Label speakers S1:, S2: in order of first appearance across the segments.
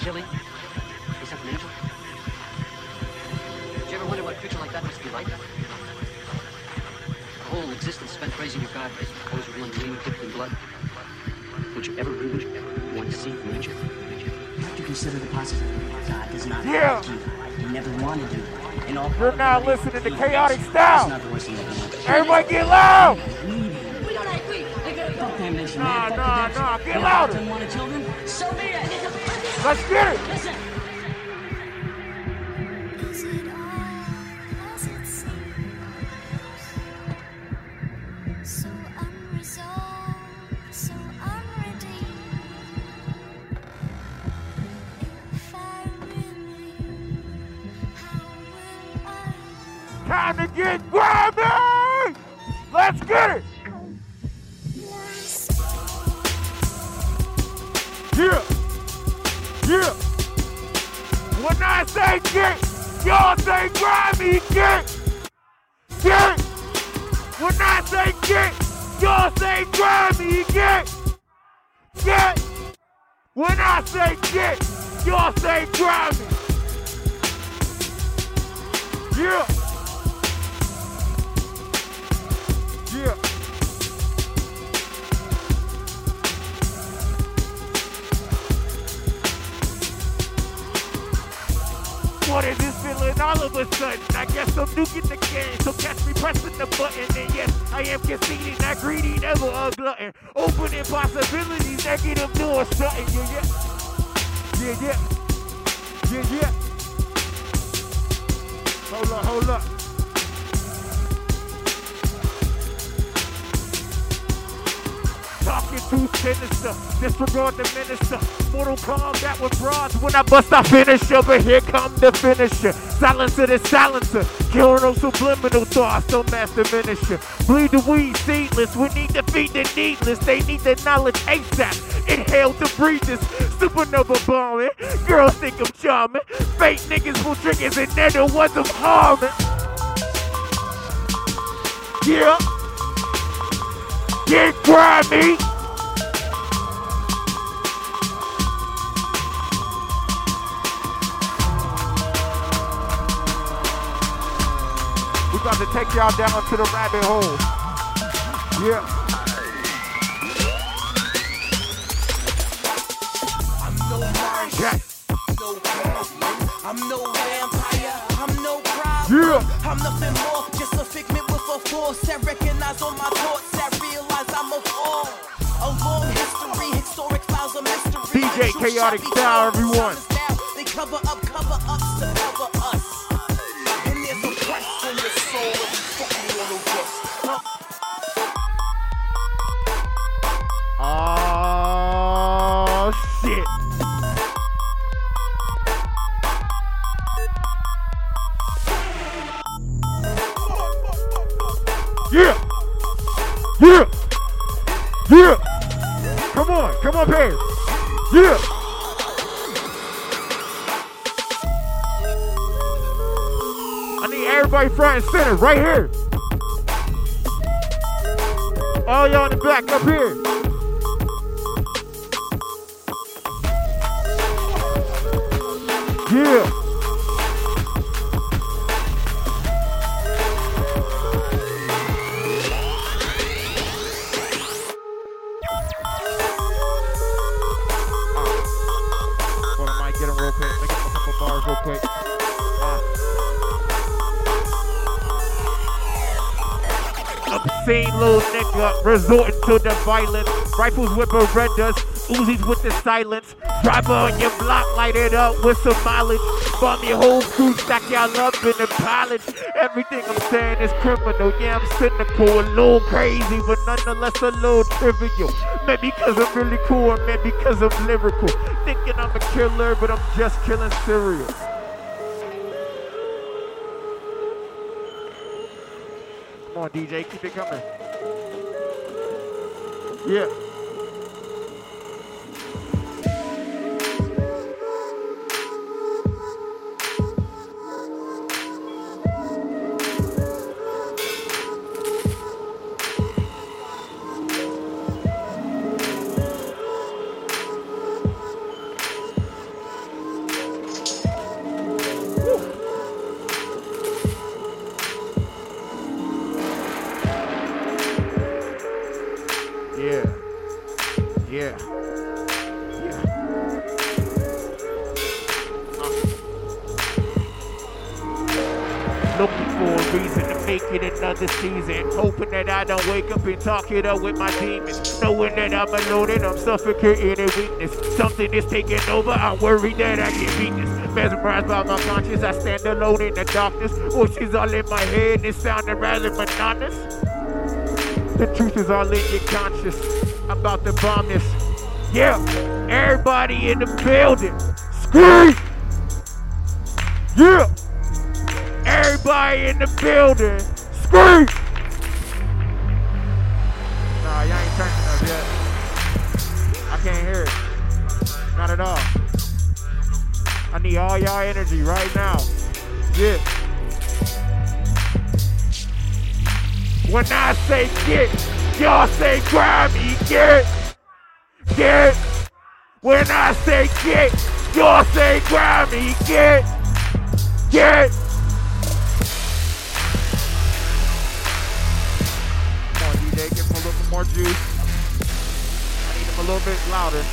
S1: killing? Is that an angel? Did you ever wonder what a creature like that must be like? A whole existence spent praising your God, always with one dream dipped in blood. Would you ever really want to see angel?
S2: You have to consider the possibility. God does not
S3: Yeah.
S2: have to. He never wanted to. In all
S3: You're now
S2: probability,
S3: listening to chaotic style.
S2: It's not the worst thing ever happened.
S3: Everybody get loud!
S2: We don't agree. Fuck that nation,
S3: Nah, nah,
S2: the
S3: nah, get louder. Let's get it!
S2: Listen.
S4: Is it all as it seems? So unresolved, so unredeemed. If I remain, how will I?
S3: Time to get grabby! Let's get it! Get, y'all say grimy, get! Get! When I say get, y'all say grimy, get! Get! When I say get, y'all say grimy! Yeah! Is this feeling all of a sudden? I guess I'm nuking game, so catch me pressing the button. And yes, I am conceding, not greedy, never a glutton. Opening possibilities, negative doing something. Yeah, yeah. Yeah, yeah. Yeah, yeah. Hold up, hold up. Too sinister, disregard the minister. Mortal Kombat with bronze. When I bust, I finish her, but here come the finisher. Silencer the silencer, killing those subliminal thoughts. Don't master finisher. Bleed the weed seedless. We need to feed the needless. They need the knowledge ASAP. Inhale breathe this supernova bombing. Girls think I'm charming. Fake niggas pull triggers and they're the ones I'm harming. Yeah. Get grimy. To take y'all down to the rabbit hole. Yeah.
S5: I'm no Martian,
S3: Yes.
S5: no Goblin. I'm no vampire, I'm no problem.
S3: Yeah.
S5: I'm nothing more, just a figment with a force. I recognize all my thoughts, I realize I'm a fall. A long history, historic files of mystery.
S3: DJ Chaotic Style, everyone.
S5: Time is now. They cover up,
S3: Yeah. Yeah. Come on, come on, Paris. Yeah. I need everybody front and center right here. All y'all in the back up here. Yeah. Obscene little nigga resorting to the violence. Rifles with Berettas, Uzis with the silence. Driver on your block, light it up with some mileage. Bomb your whole crew, stack y'all up in the college. Everything I'm saying is criminal. Yeah, I'm cynical, a little crazy, but nonetheless a little trivial. Maybe because I'm really cool, or maybe because I'm lyrical. Thinking I'm a killer, but I'm just killing cereal. On, DJ, keep it coming. Yeah. Yeah. Wake up and talk it up with my demons. Knowing that I'm alone and I'm suffocating in weakness. Something is taking over. I worry that I get weakness. Mesmerized by my conscience, I stand alone in the darkness. Voices all in my head, it's sounding rather monotonous. The truth is all in your conscious. About to bomb this. Yeah, everybody in the building. Scream! Yeah! Everybody in the building, scream! Need all y'all energy right now. Yeah. When I say get, y'all say grab me, get, get. When I say get, y'all say grab me, get, get. Come on, DJ, give a little bit more juice. I need him a little bit louder.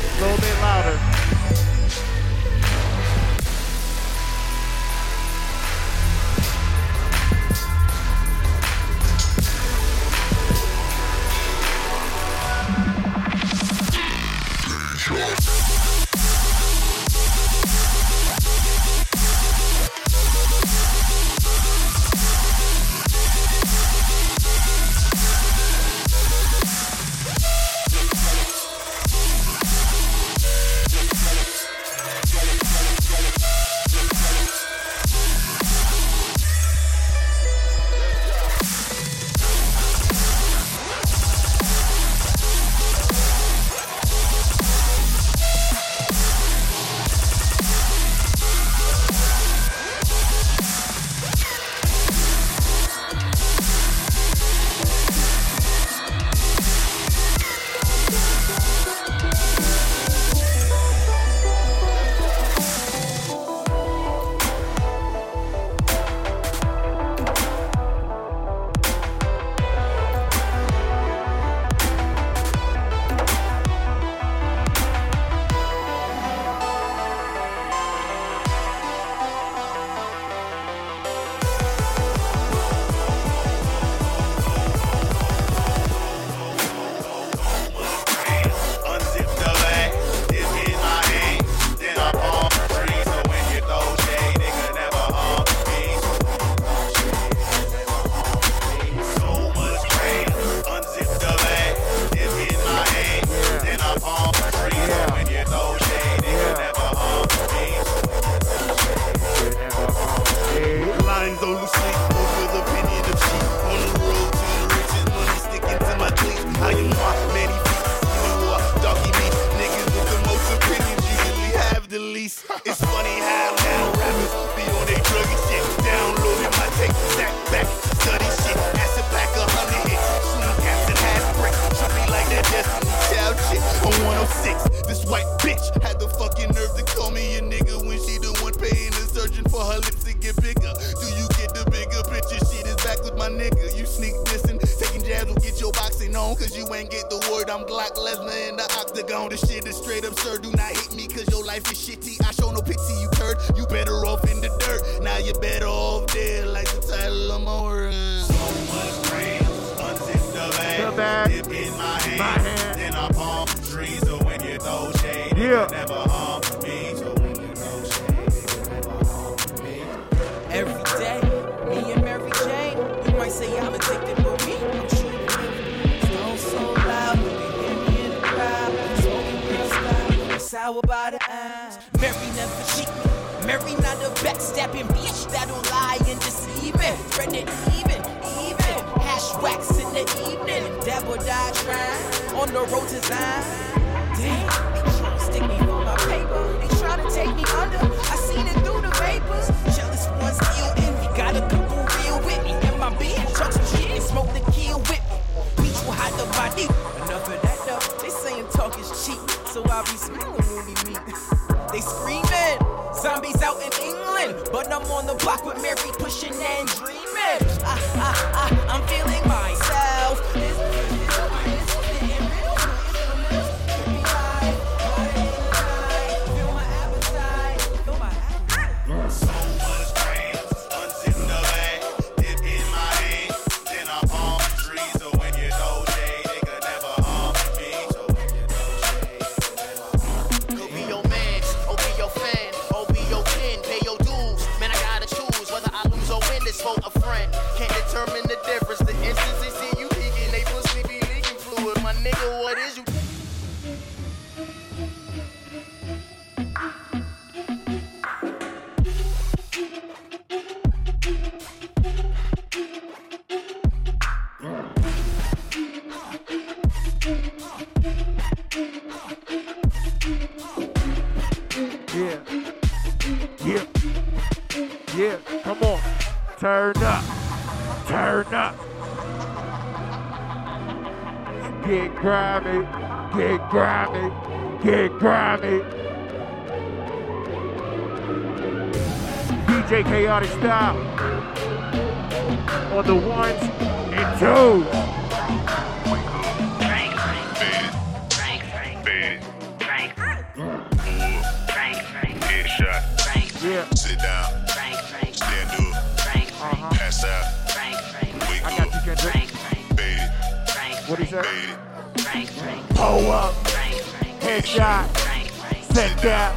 S3: A little bit louder.
S6: Me.
S5: Every day, me and Mary Jane. You might say I'm addicted, but me, I'm shooting it. So loud, hear me in the crowd. Smoking real style, sour by the eyes. Mary never cheat me. Mary not a backstabbing bitch that'll lie and deceive it even, even. Hash wax in the evening. Or die trying on the road to Zion. Body. Enough of that though. They saying talk is cheap. So I'll be smiling when we meet. They screaming. Zombies out in England. But I'm on the block with Mary pushing and dreaming. Ah, ah, ah, Yeah. Yeah, come on.
S3: Turn up. Turn up. Get grimy. Get grimy. Get grimy. DJ Chaotic Style. On the ones and twos.
S7: Frank,
S6: Pull up. Headshot. Sit down.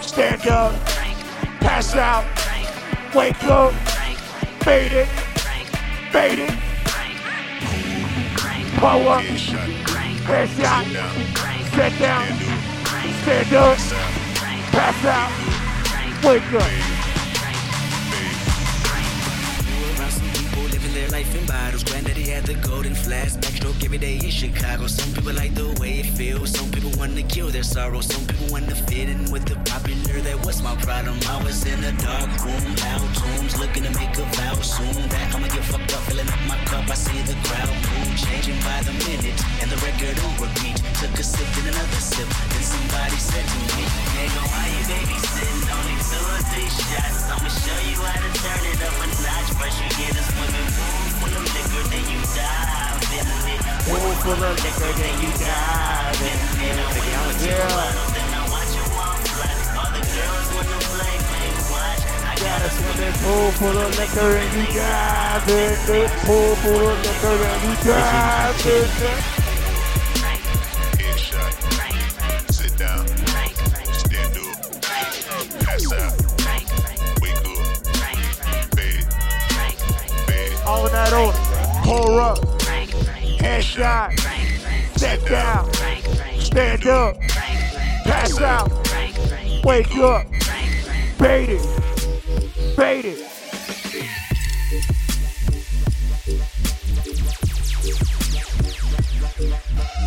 S6: Stand up. Pass out. Wake up. Fade it. Fade it.
S3: Pull up. Headshot. Sit down, stand up. Pass out. Wake up.
S8: Granddaddy had the golden flask, backstroke every day in Chicago. Some people like the way it feels. Some people want to kill their sorrow. Some people want to fit in with the popular. That was my problem. I was in a dark room, loud tunes, looking to make a vow soon. That I'ma get fucked up, filling up my cup. I see the crowd move, changing by the minute, and the record on repeat. Took a sip, then another sip. Then somebody said to me, Nigga, why you babysitting? Only two or three shots. I'ma show you how to turn it up a notch. First you get a swimming pool full of liquor, then you dive in it.
S3: Pool full of liquor, then you dive in it. Yeah.
S8: Then I watch you walk. All the girls wanna play, play, watch. I
S3: Got
S8: got
S3: a swimming pool full of liquor and you dive in it. Pool full of liquor and you dive in it. All that up. Headshot. Sit down. Stand up. Pass out. Wake up. Fade it. Fade it.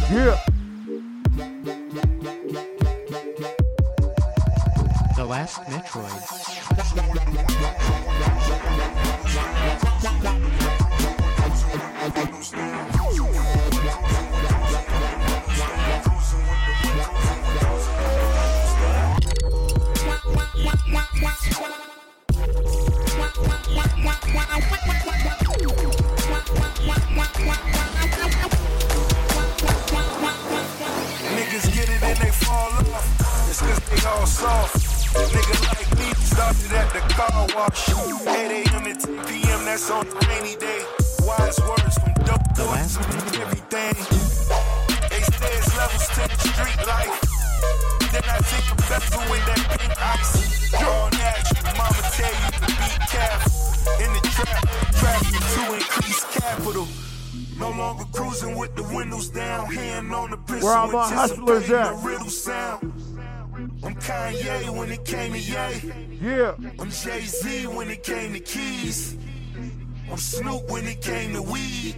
S3: Yeah.
S9: The Last Metroid.
S6: Wash. 8 a.m. to 10 p.m. That's on a rainy day. Wise words from dope
S9: The
S6: boys
S9: last
S6: who everything. They stairs levels to the street life. Then I take a bezel with that pink ice. Draw natural, mama tell you to be careful. In the trap, traffic to increase capital. No longer cruising with the windows down, hand on the pistol.
S3: Where all my hustlers at?
S6: The riddle sound. I'm Kanye when it came to Ye.
S3: Yeah.
S6: I'm Jay Z when it came to keys. I'm Snoop when it came to weed.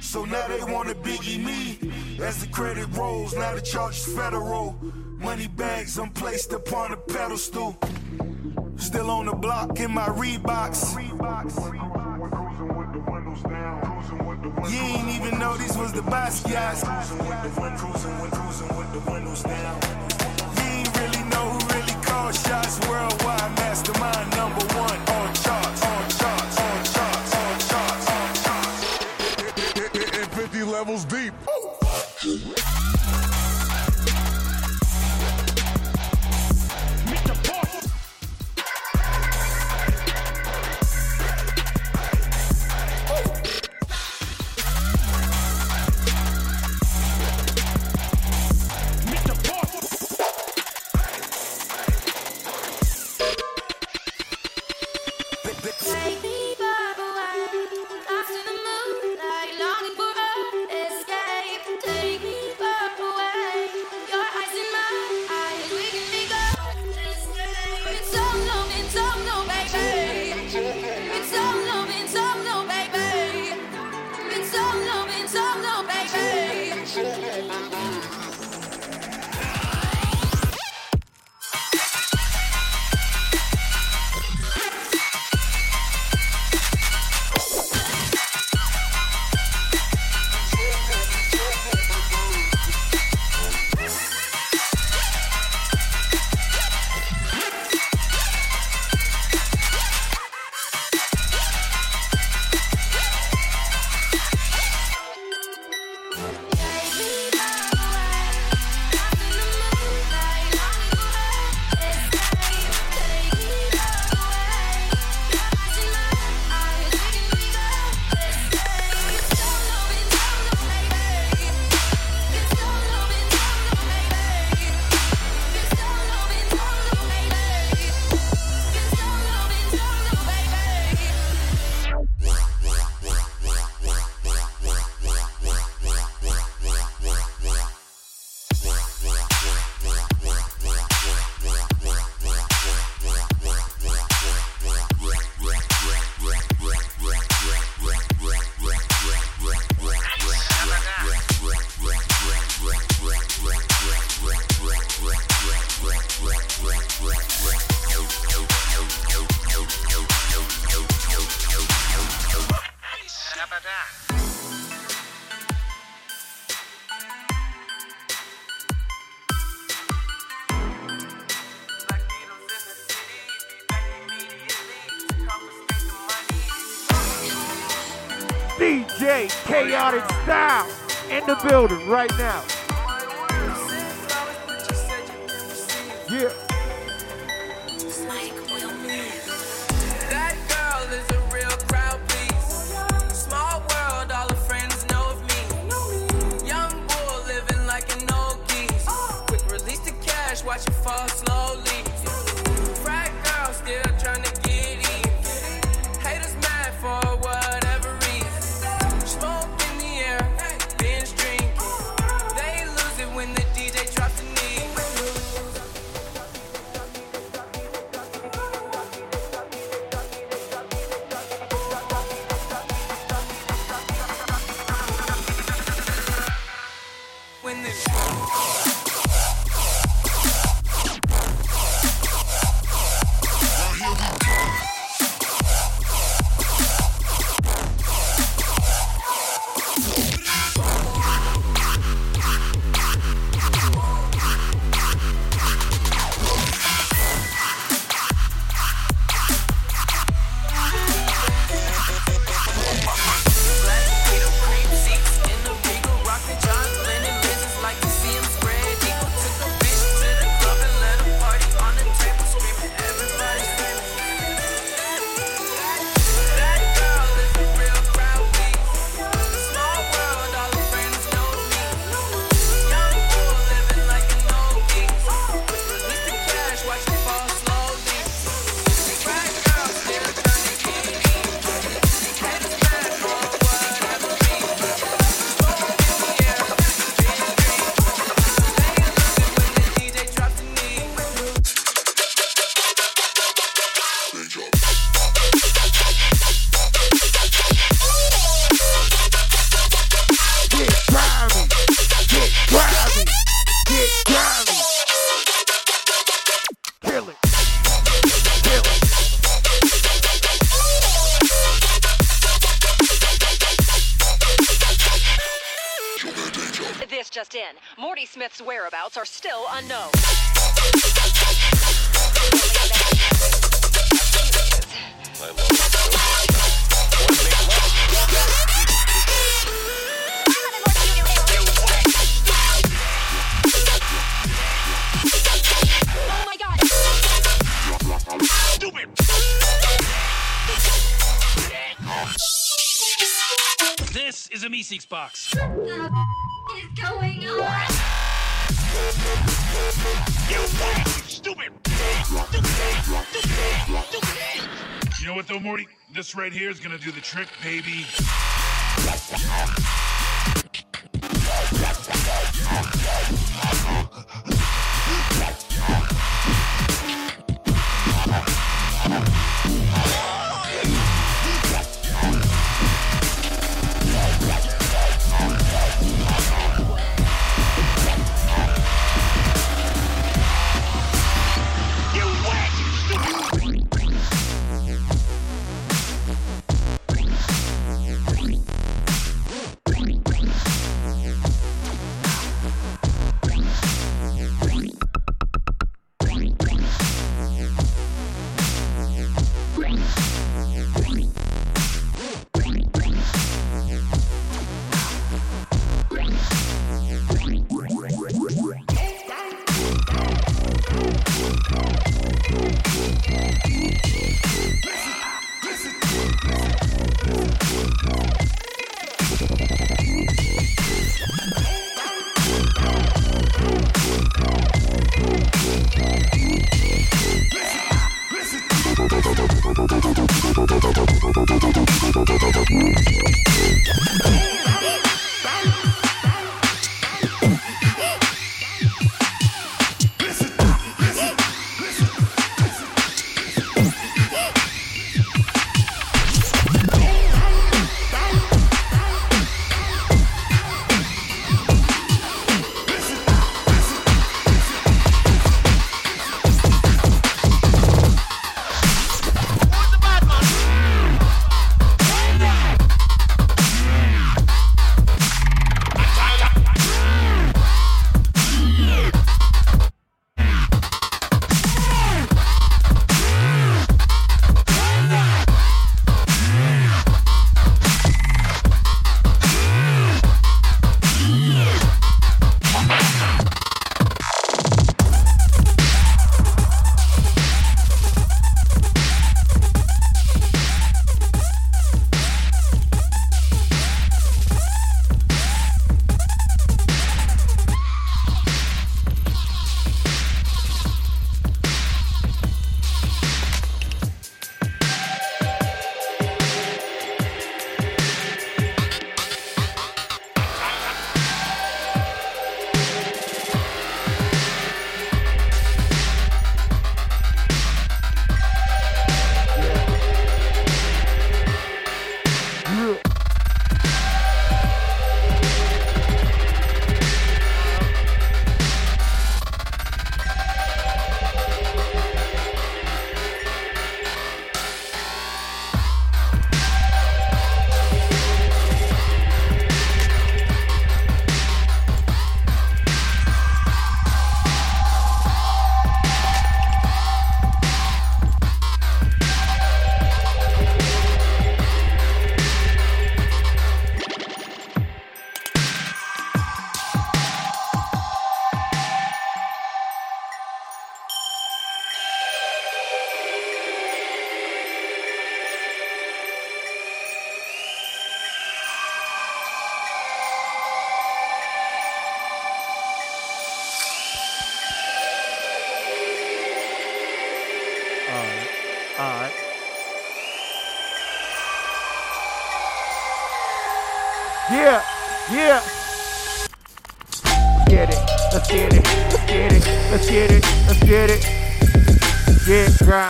S6: So now they want to biggie me. As the credit rolls, now the charge is federal. Money bags, I'm placed upon a pedestal. Still on the block in my Reeboks. You ain't even know these was the Basquiat's. You ain't shots worldwide.
S10: the building right now.
S11: is a Meeseeks box. What the f- is
S12: going on?
S13: You stupid. You know what though, Morty? This right here is gonna do the trick, baby.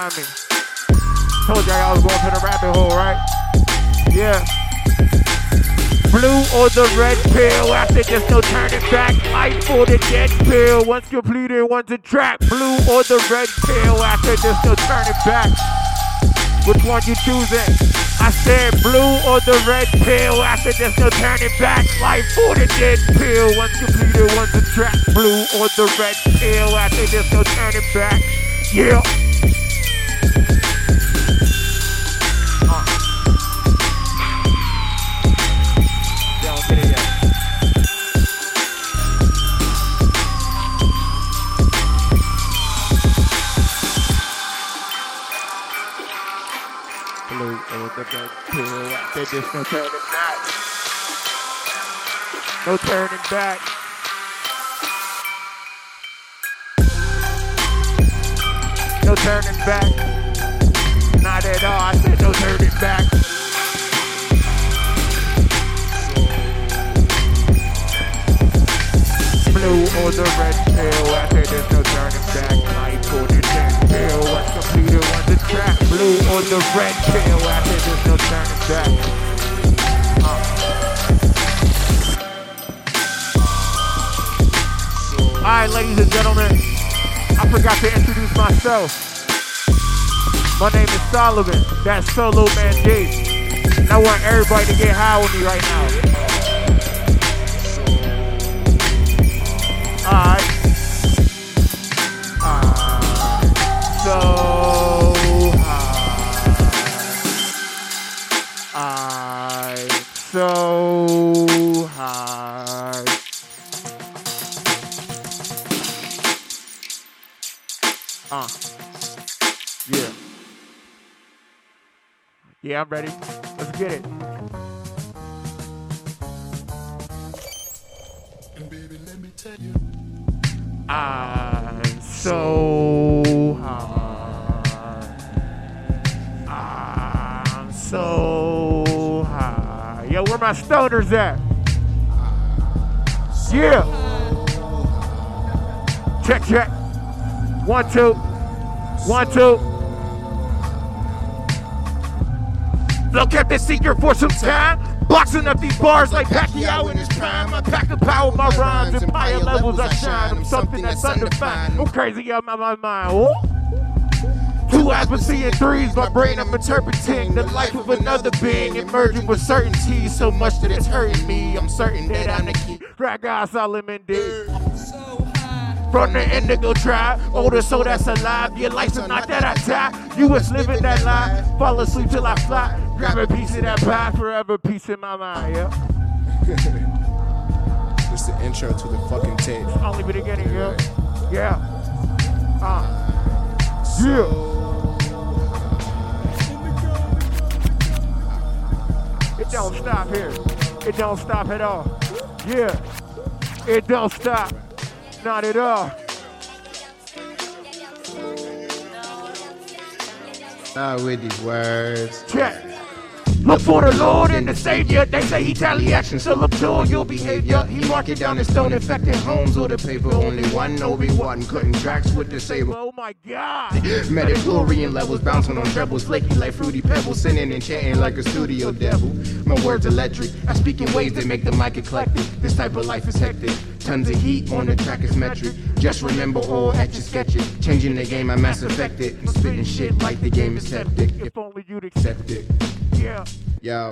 S3: Grimy. Told y'all I was going for the rabbit hole, right? Yeah. Blue or the red pill. After there's no turning back. Life for the dead pill. Once completed, once a track. Blue or the red pill. After there's no turning back. Which one you choosing? I said blue or the red pill. After there's no turning back. Life for the dead pill. Once completed, once a track. Blue or the red pill. After there's no turning back. Yeah. There's no turning back. No turning back. No turning back. Not at all. I said no turning back. Blue or the red pill. After there's no turning back. Or the red pill. Once completed, once a track. Blue or the red pill. After there's no turning back. All right, ladies and gentlemen, I forgot to introduce myself. My name is Soloman. That's Solo Man D. And I want everybody to get high with me right now. Alright. Alright. So I'm ready. Let's get it. I'm so high. I'm so high. Yo, where my stoners at? Yeah. Check, check. One, two. One, two. Look at the secret for some time. Boxing up these bars like Pacquiao in his prime. I pack the power with my rhymes and higher levels I shine. I'm something that's undefined. I'm crazy out of my mind. Whoa. Two eyes but seeing threes, my brain I'm interpreting the life of another being, emerging with certainty so much that it's hurting me. I'm certain that I'm the key. Raga Soloman D. From the indigo tribe, older soul that's alive. Your life's a not that I die. You was living that lie. Fall asleep till I fly. Grab a piece of that pie, forever peace in my mind, yeah.
S14: It's the intro to the fucking tape.
S3: Only be the beginning, yeah. Yeah. Uh. Yeah. It don't stop here. It don't stop at all. Yeah. It don't stop. Not at all.
S14: Not with these words.
S3: Check. Look for the Lord and the Savior. They say he tally actions, so look to all your behavior. He mark it down in stone infecting homes or the paper. Only one Obi-Wan cutting tracks with the saber. Oh my God.
S14: Midi-chlorian levels bouncing on trebles, flaky like fruity pebbles, singing and chanting like a studio devil. My words electric. I speak in ways that make the mic eclectic. This type of life is hectic. Tons of heat on the track is metric. Just remember all etch and sketch it. Changing the game, I mass affected. I'm spitting shit like the game is septic.
S3: If only you'd accept
S14: Septic.
S3: Yeah.
S14: Yo.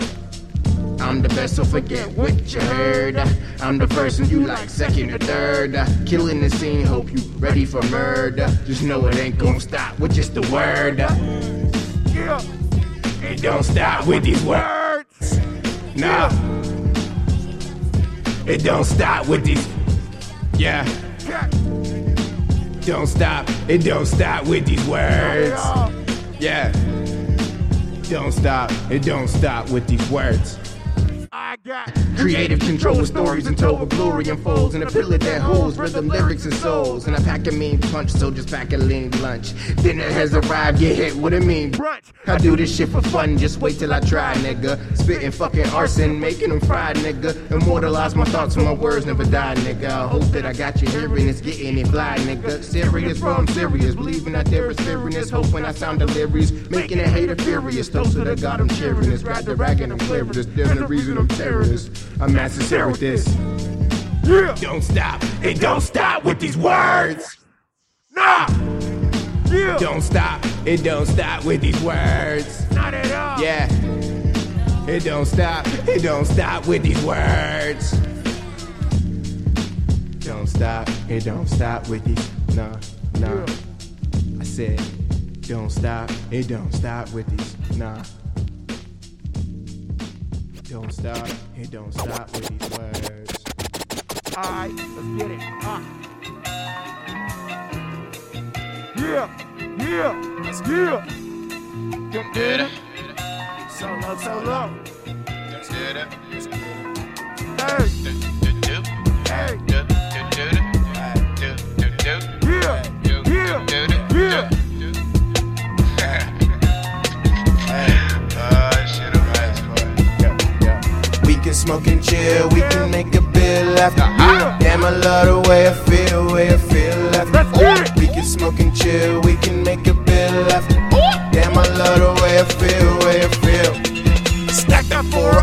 S14: I'm the best, so forget what you heard. I'm the first and you like second or third. Killing the scene, hope you ready for murder. Just know it ain't gonna stop with just the word.
S3: Yeah.
S14: It don't stop with these words. Nah. It don't stop with these. Yeah. Don't stop. It don't stop with these words. Yeah. Don't stop. It don't stop with these words.
S3: I got
S14: Creative control with stories untold where glory unfolds. And a pillar that holds rhythm, lyrics, and souls. And I pack a mean punch, so just pack a lean lunch. Dinner has arrived, get hit with a mean brunch. I do this shit for fun, just wait till I try, nigga. Spitting fucking arson, making them fried, nigga. Immortalize my thoughts so my words never die, nigga. I hope that I got you hearing it's getting it fly, nigga. Serious, bro, I'm serious. Believing that there is feariness, hoping I sound delirious. Making a hater furious, toast to the God I'm cheering this. Grab the rag and I'm clearing. There's no reason I'm terrorist. I'm with this. Yeah. Don't stop, and don't stop with these words. Nah.
S3: Yeah.
S14: Don't stop, it don't stop with these words.
S3: Not at all.
S14: Yeah. It don't stop, it don't stop with these words. Don't stop, it don't stop with these. Nah, nah. I said, don't stop, it don't stop with these. Nah. Don't stop, it don't stop with these words.
S3: Alright, let's get it. Uh. Yeah, yeah, let's yeah. Get it. Solo, solo. Hey. Hey. Yeah, yeah, yeah.
S14: Can smoke and chill, we can make a bill after. Damn, I love the way I feel, way I feel after. We can smoke and chill, we can make a bill after. Damn, I love the way I feel, way I feel. Stacked up for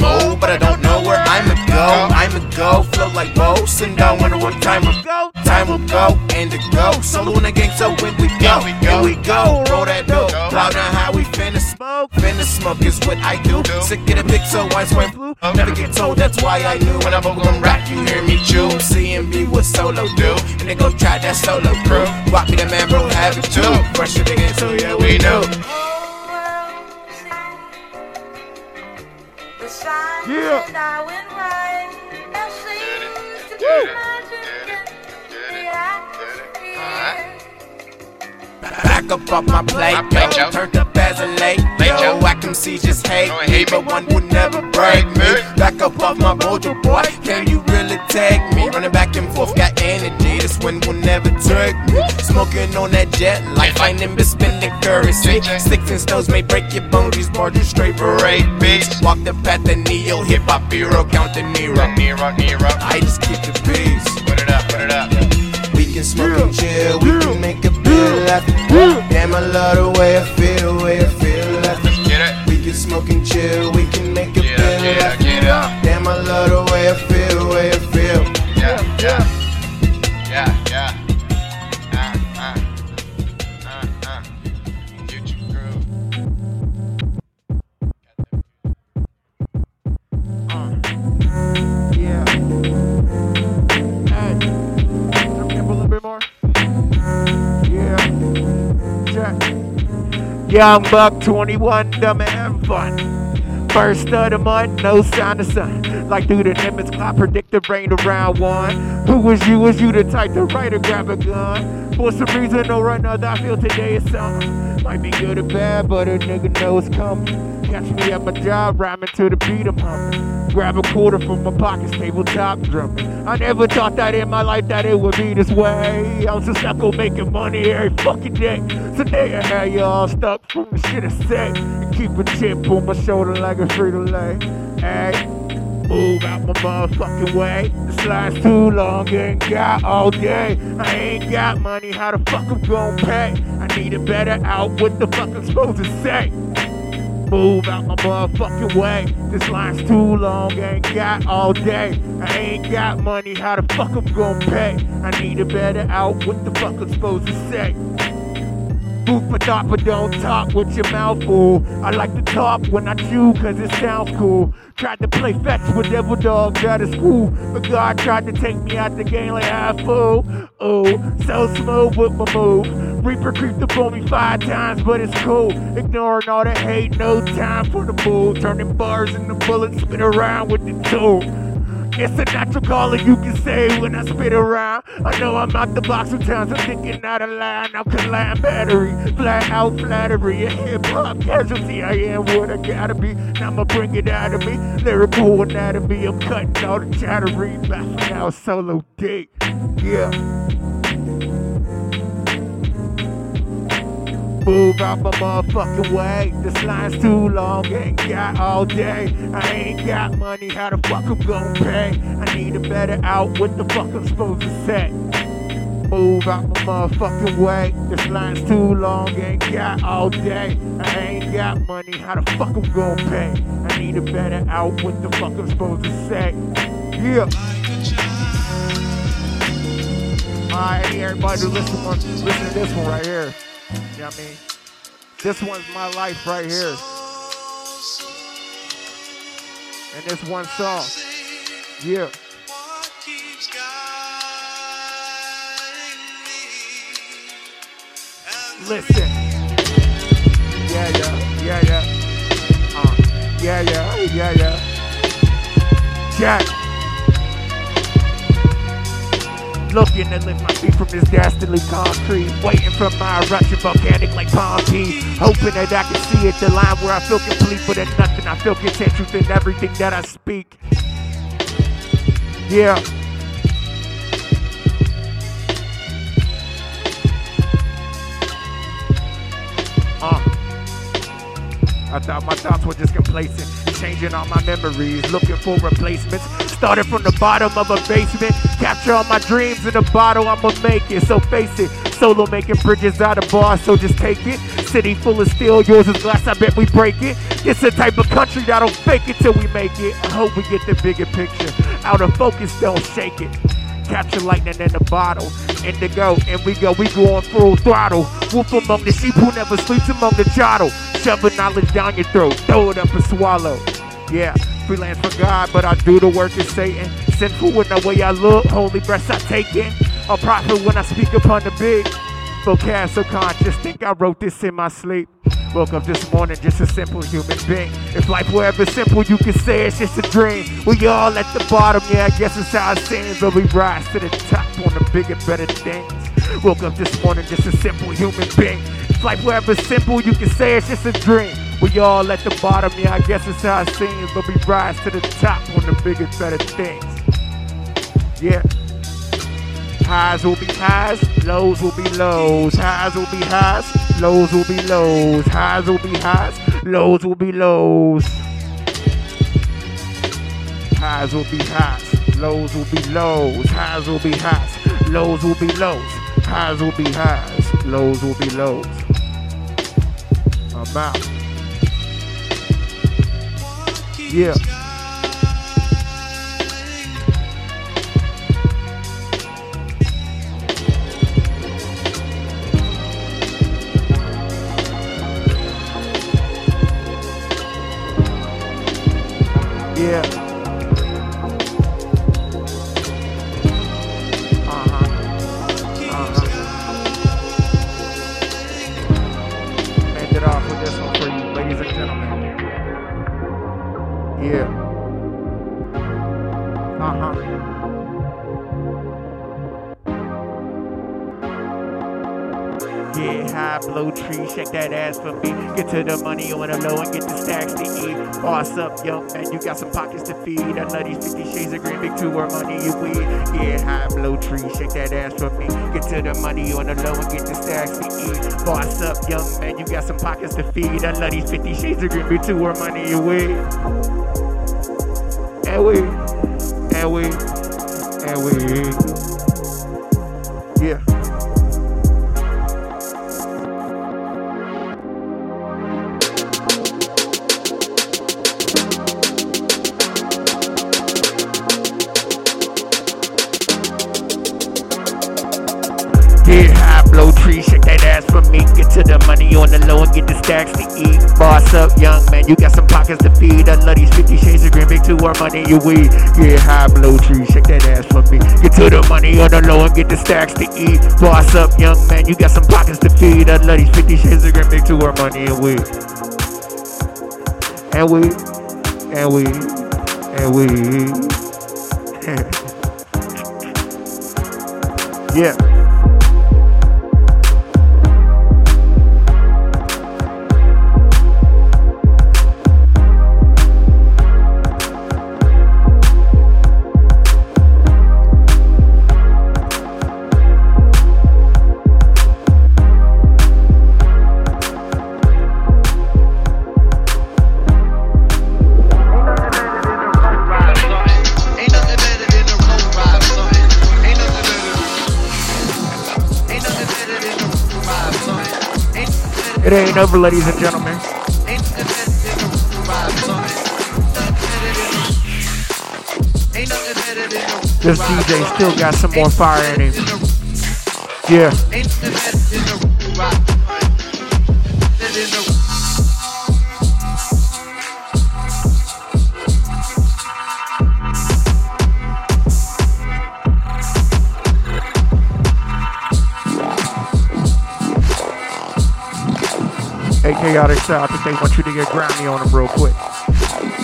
S14: mode, but I don't know where I'ma go. I'ma go, flow like Bose, and don't wonder what time will go. Time will go, and to go. Solo in the gang, so when we go, here we go. Roll that dope, cloud down how we finna smoke. Finna smoke is what I do. Sick of the big, so I swear blue. Um. Never get told, that's why I knew. When I'm and rap, you hear me chew. CMB what solo do, and they go try that solo crew. Walk me the man, bro, have it too. Fresh the game, so yeah, we know.
S3: Yeah.
S14: Back up off my plate, yo. Turned up as a late, yo. can see just hate me, but one would never break me. Back up off my mojo, boy. Can you really take me? Running back and forth, got energy. This one will never take me. Smoking on that jet like finding but spending currency. Sticks and stones may break your bones. These bars are straight parade, bitch. Walk the path of neo, hip hop hero, count the Nero. Nero, Nero. I just keep the peace. Put it up, put it up. We can smoke and chill, we can make a Damn, I love the way I feel, way I feel. We can smoke and chill, we can make a bill after. Damn, I love the way I feel,
S3: Young Buck 21, dumb and fun. First of the month, no sign of sun. Like through the nimbus clock, predict the rain around one. Who was you? Was you the type to write or grab a gun? For some reason or another, I feel today is something. Might be good or bad, but a nigga knows coming. Catch me at my job, rhyming to the beat I'm humming. Grab a quarter from my pocket, tabletop drumming. I never thought that in my life that it would be this way. I was just gonna making money every fucking day. Today I had y'all stuck from the shit I said. And keep a chip on my shoulder like a Frito Lay. Hey. Move out my motherfucking way. This line's too long, ain't got all day. I ain't got money, how the fuck I'm gon' pay? I need a better out, what the fuck I'm supposed to say? Move out my motherfucking way. This line's too long, ain't got all day. I ain't got money, how the fuck I'm gonna pay? I need a better out, what the fuck I'm supposed to say? Food for thought, but don't talk with your mouth full. I like to talk when I chew, cause it sounds cool. Tried to play fetch with devil dogs out of school, but God tried to take me out the game like half fool. Oh, so smooth with my move. Reaper creeped up on me five times, but it's cool. Ignoring all the hate, no time for the bull. Turning bars into bullets, spin around with the tool. It's a natural calling you can say when I spit around. I know I'm out the box sometimes, I'm thinking out of line. I'm colliding battery, flat out flattery, a hip hop casualty. I am what I gotta be. Now I'ma bring it out of me. Lyrical anatomy, I'm cutting all the chattery. Back now, solo date. Yeah. Move out my motherfucking way. This line's too long, ain't got all day. I ain't got money, how the fuck I'm gonna pay? I need a better out, what the fuck I'm supposed to say? Move out my motherfucking way. This line's too long, ain't got all day. I ain't got money, how the fuck I'm gonna pay? I need a better out, what the fuck I'm supposed to say? Yeah. Alright, everybody, listen, listen to this one right here. You know what I mean? This one's my life right here. And this one song. Yeah. Listen. Yeah, yeah, yeah, yeah. Uh, yeah, yeah, yeah, yeah. Jack. Looking to lift my feet from this dastardly concrete. Waiting for my eruption, volcanic like Pompeii. Hoping that I can see it, the line where I feel complete. But in nothing, I feel content, truth in everything that I speak. Yeah. Uh. I thought my thoughts were just complacent, changing all my memories, looking for replacements. Started from the bottom of a basement, capture all my dreams in a bottle, I'ma make it. So face it, solo making bridges out of bars, so just take it. City full of steel, yours is glass, I bet we break it. It's the type of country that'll fake it till we make it. I hope we get the bigger picture. Out of focus, don't shake it. Capture lightning in the bottle. Indigo, and we go, we go on full throttle. Wolf among the sheep who never sleeps among the cattle. Shoving knowledge down your throat, throw it up and swallow. Yeah, freelance for God, but I do the work of Satan. Sinful in the way I look, holy breaths I take in. A prophet when I speak upon the big. So conscious, think I wrote this in my sleep. Woke up this morning just a simple human being. If life were ever simple, you could say it's just a dream. We all at the bottom, yeah, I guess it's how it seems. But we rise to the top on the bigger, better things. Woke up this morning just a simple human being. If life were ever simple, you could say it's just a dream. We all at the bottom, yeah, I guess it's how it seems. But we rise to the top on the bigger, better things. Yeah. Highs will be highs, lows will be lows. Highs will be highs, lows will be lows. Highs will be highs, lows will be lows. Highs will be highs, lows will be lows. Highs will be highs, lows will be lows. Highs will be highs, lows will be lows. I'm out. Yeah. Yeah. To the money on the low and get the stacks to eat. Boss up, young man, you got some pockets to feed. I love these 50 shades of green, big two where money you weed. Yeah, high blow tree, shake that ass for me. Get to the money on the low and get the stacks to eat. Boss up, young man, you got some pockets to feed. I love these 50 shades of green, big two where money you weed. And we, and we, and we. stacks to eat. Boss up, young man, you got some pockets to feed. I love these 50 shades of green, make two more money you weed. Get high, blow tree, shake that ass for me. Get to the money on the low and get the stacks to eat. Boss up, young man, you got some pockets to feed. I love these 50 shades of green, make two more money and weed. And we, and we, and we.
S15: yeah. It ain't over, ladies and gentlemen. This DJ still got some more fire in him. Yeah. chaotic sound. I think they want you to get grimy on them real quick.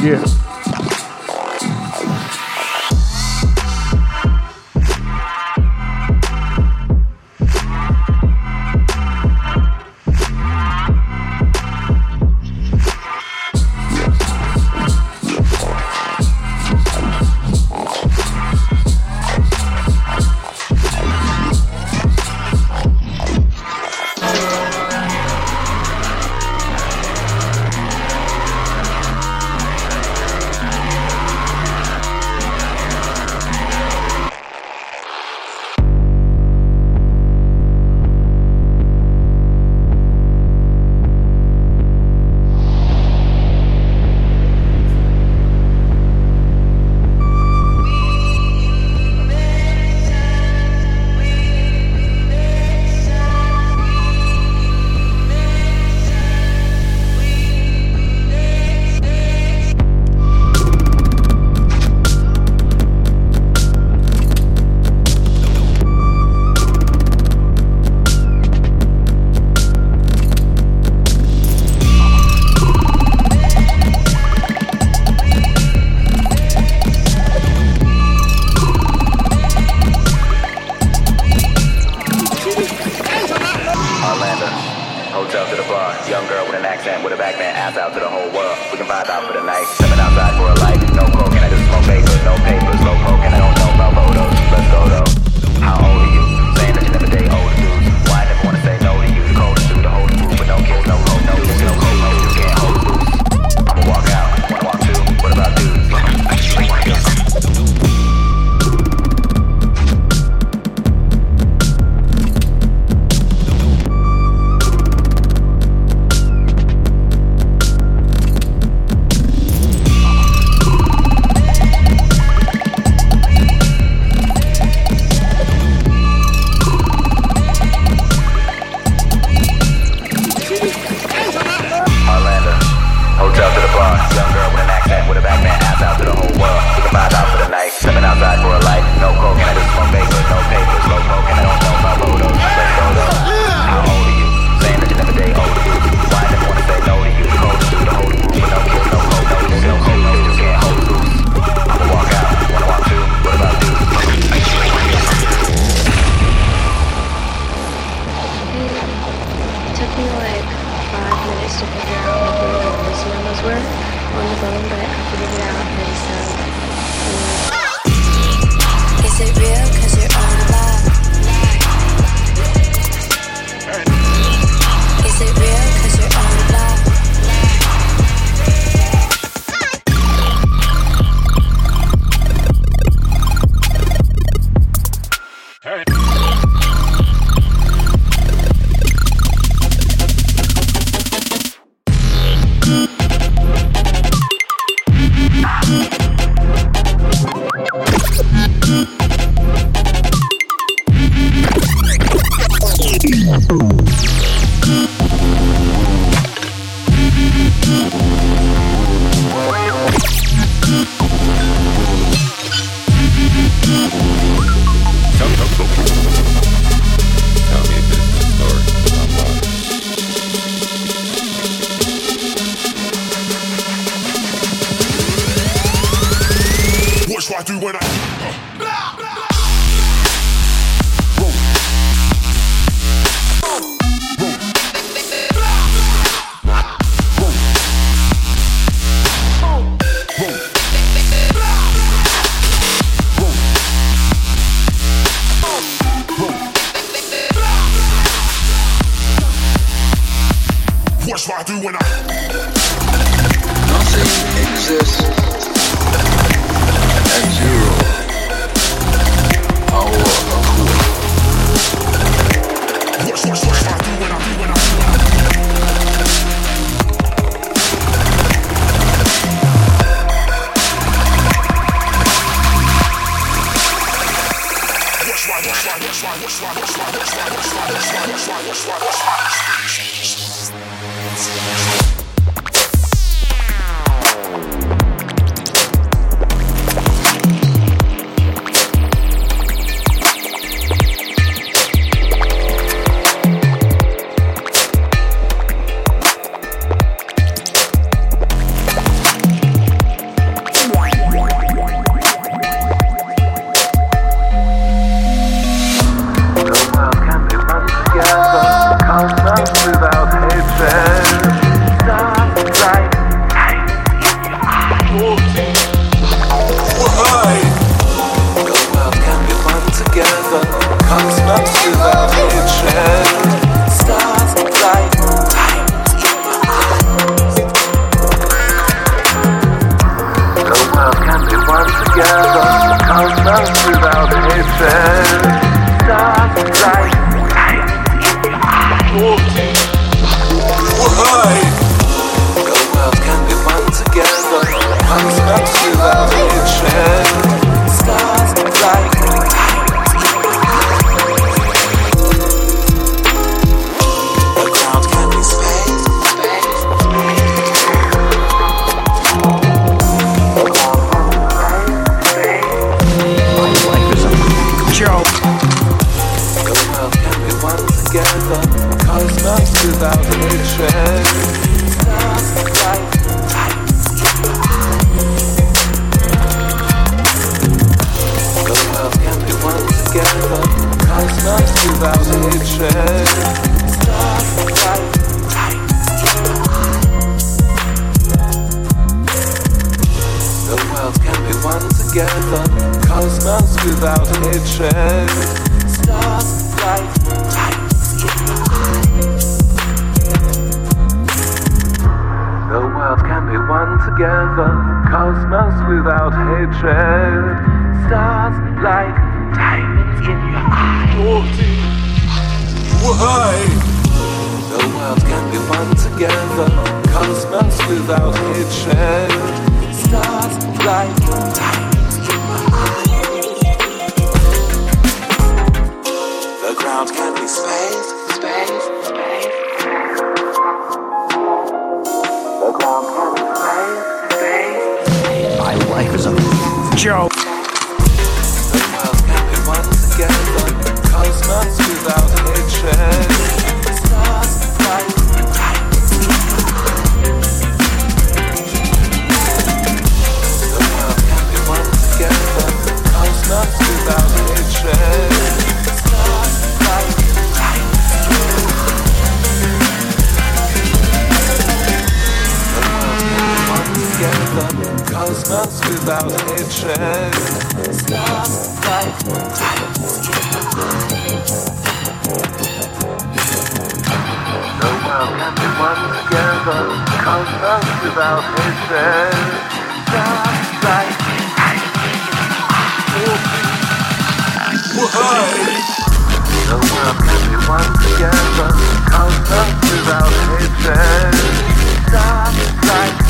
S15: Yeah.
S16: That's what I
S17: do when I.
S18: Nothing exists.
S19: Stop Stars like No one can be one together, cosmos without hatred. Stop like The world can be one together, Come cosmos without hatred. Stop like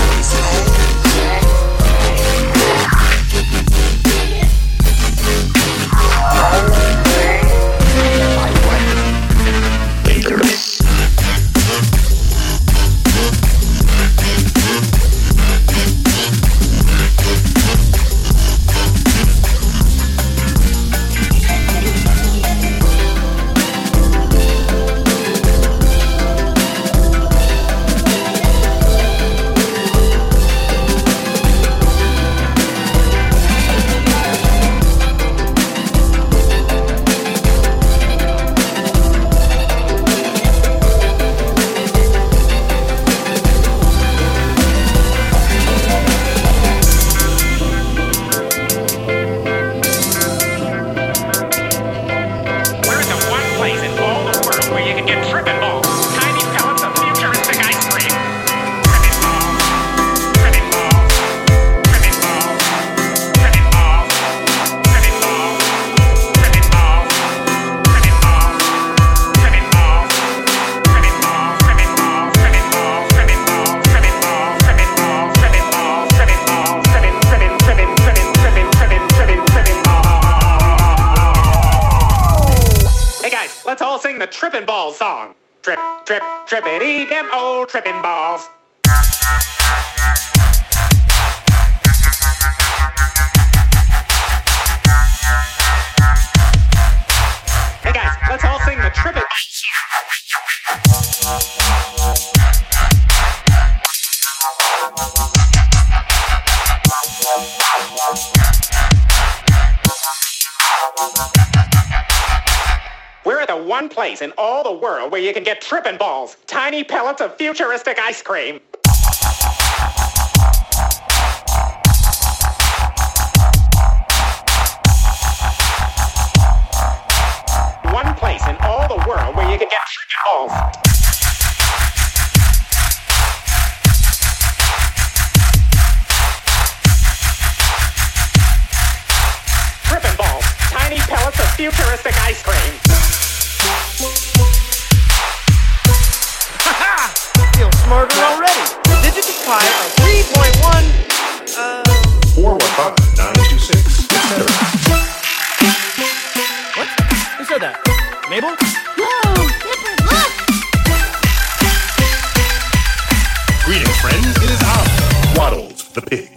S20: tripping balls. one place in all the world where you can get tripping balls, tiny pellets of futuristic ice cream. One place in all the world where you can get tripping balls. futuristic ice cream.
S21: What? Who said that? Mabel?
S22: Whoa! Look! Greeting. It is I, Waddles the Pig.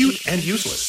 S22: cute and useless.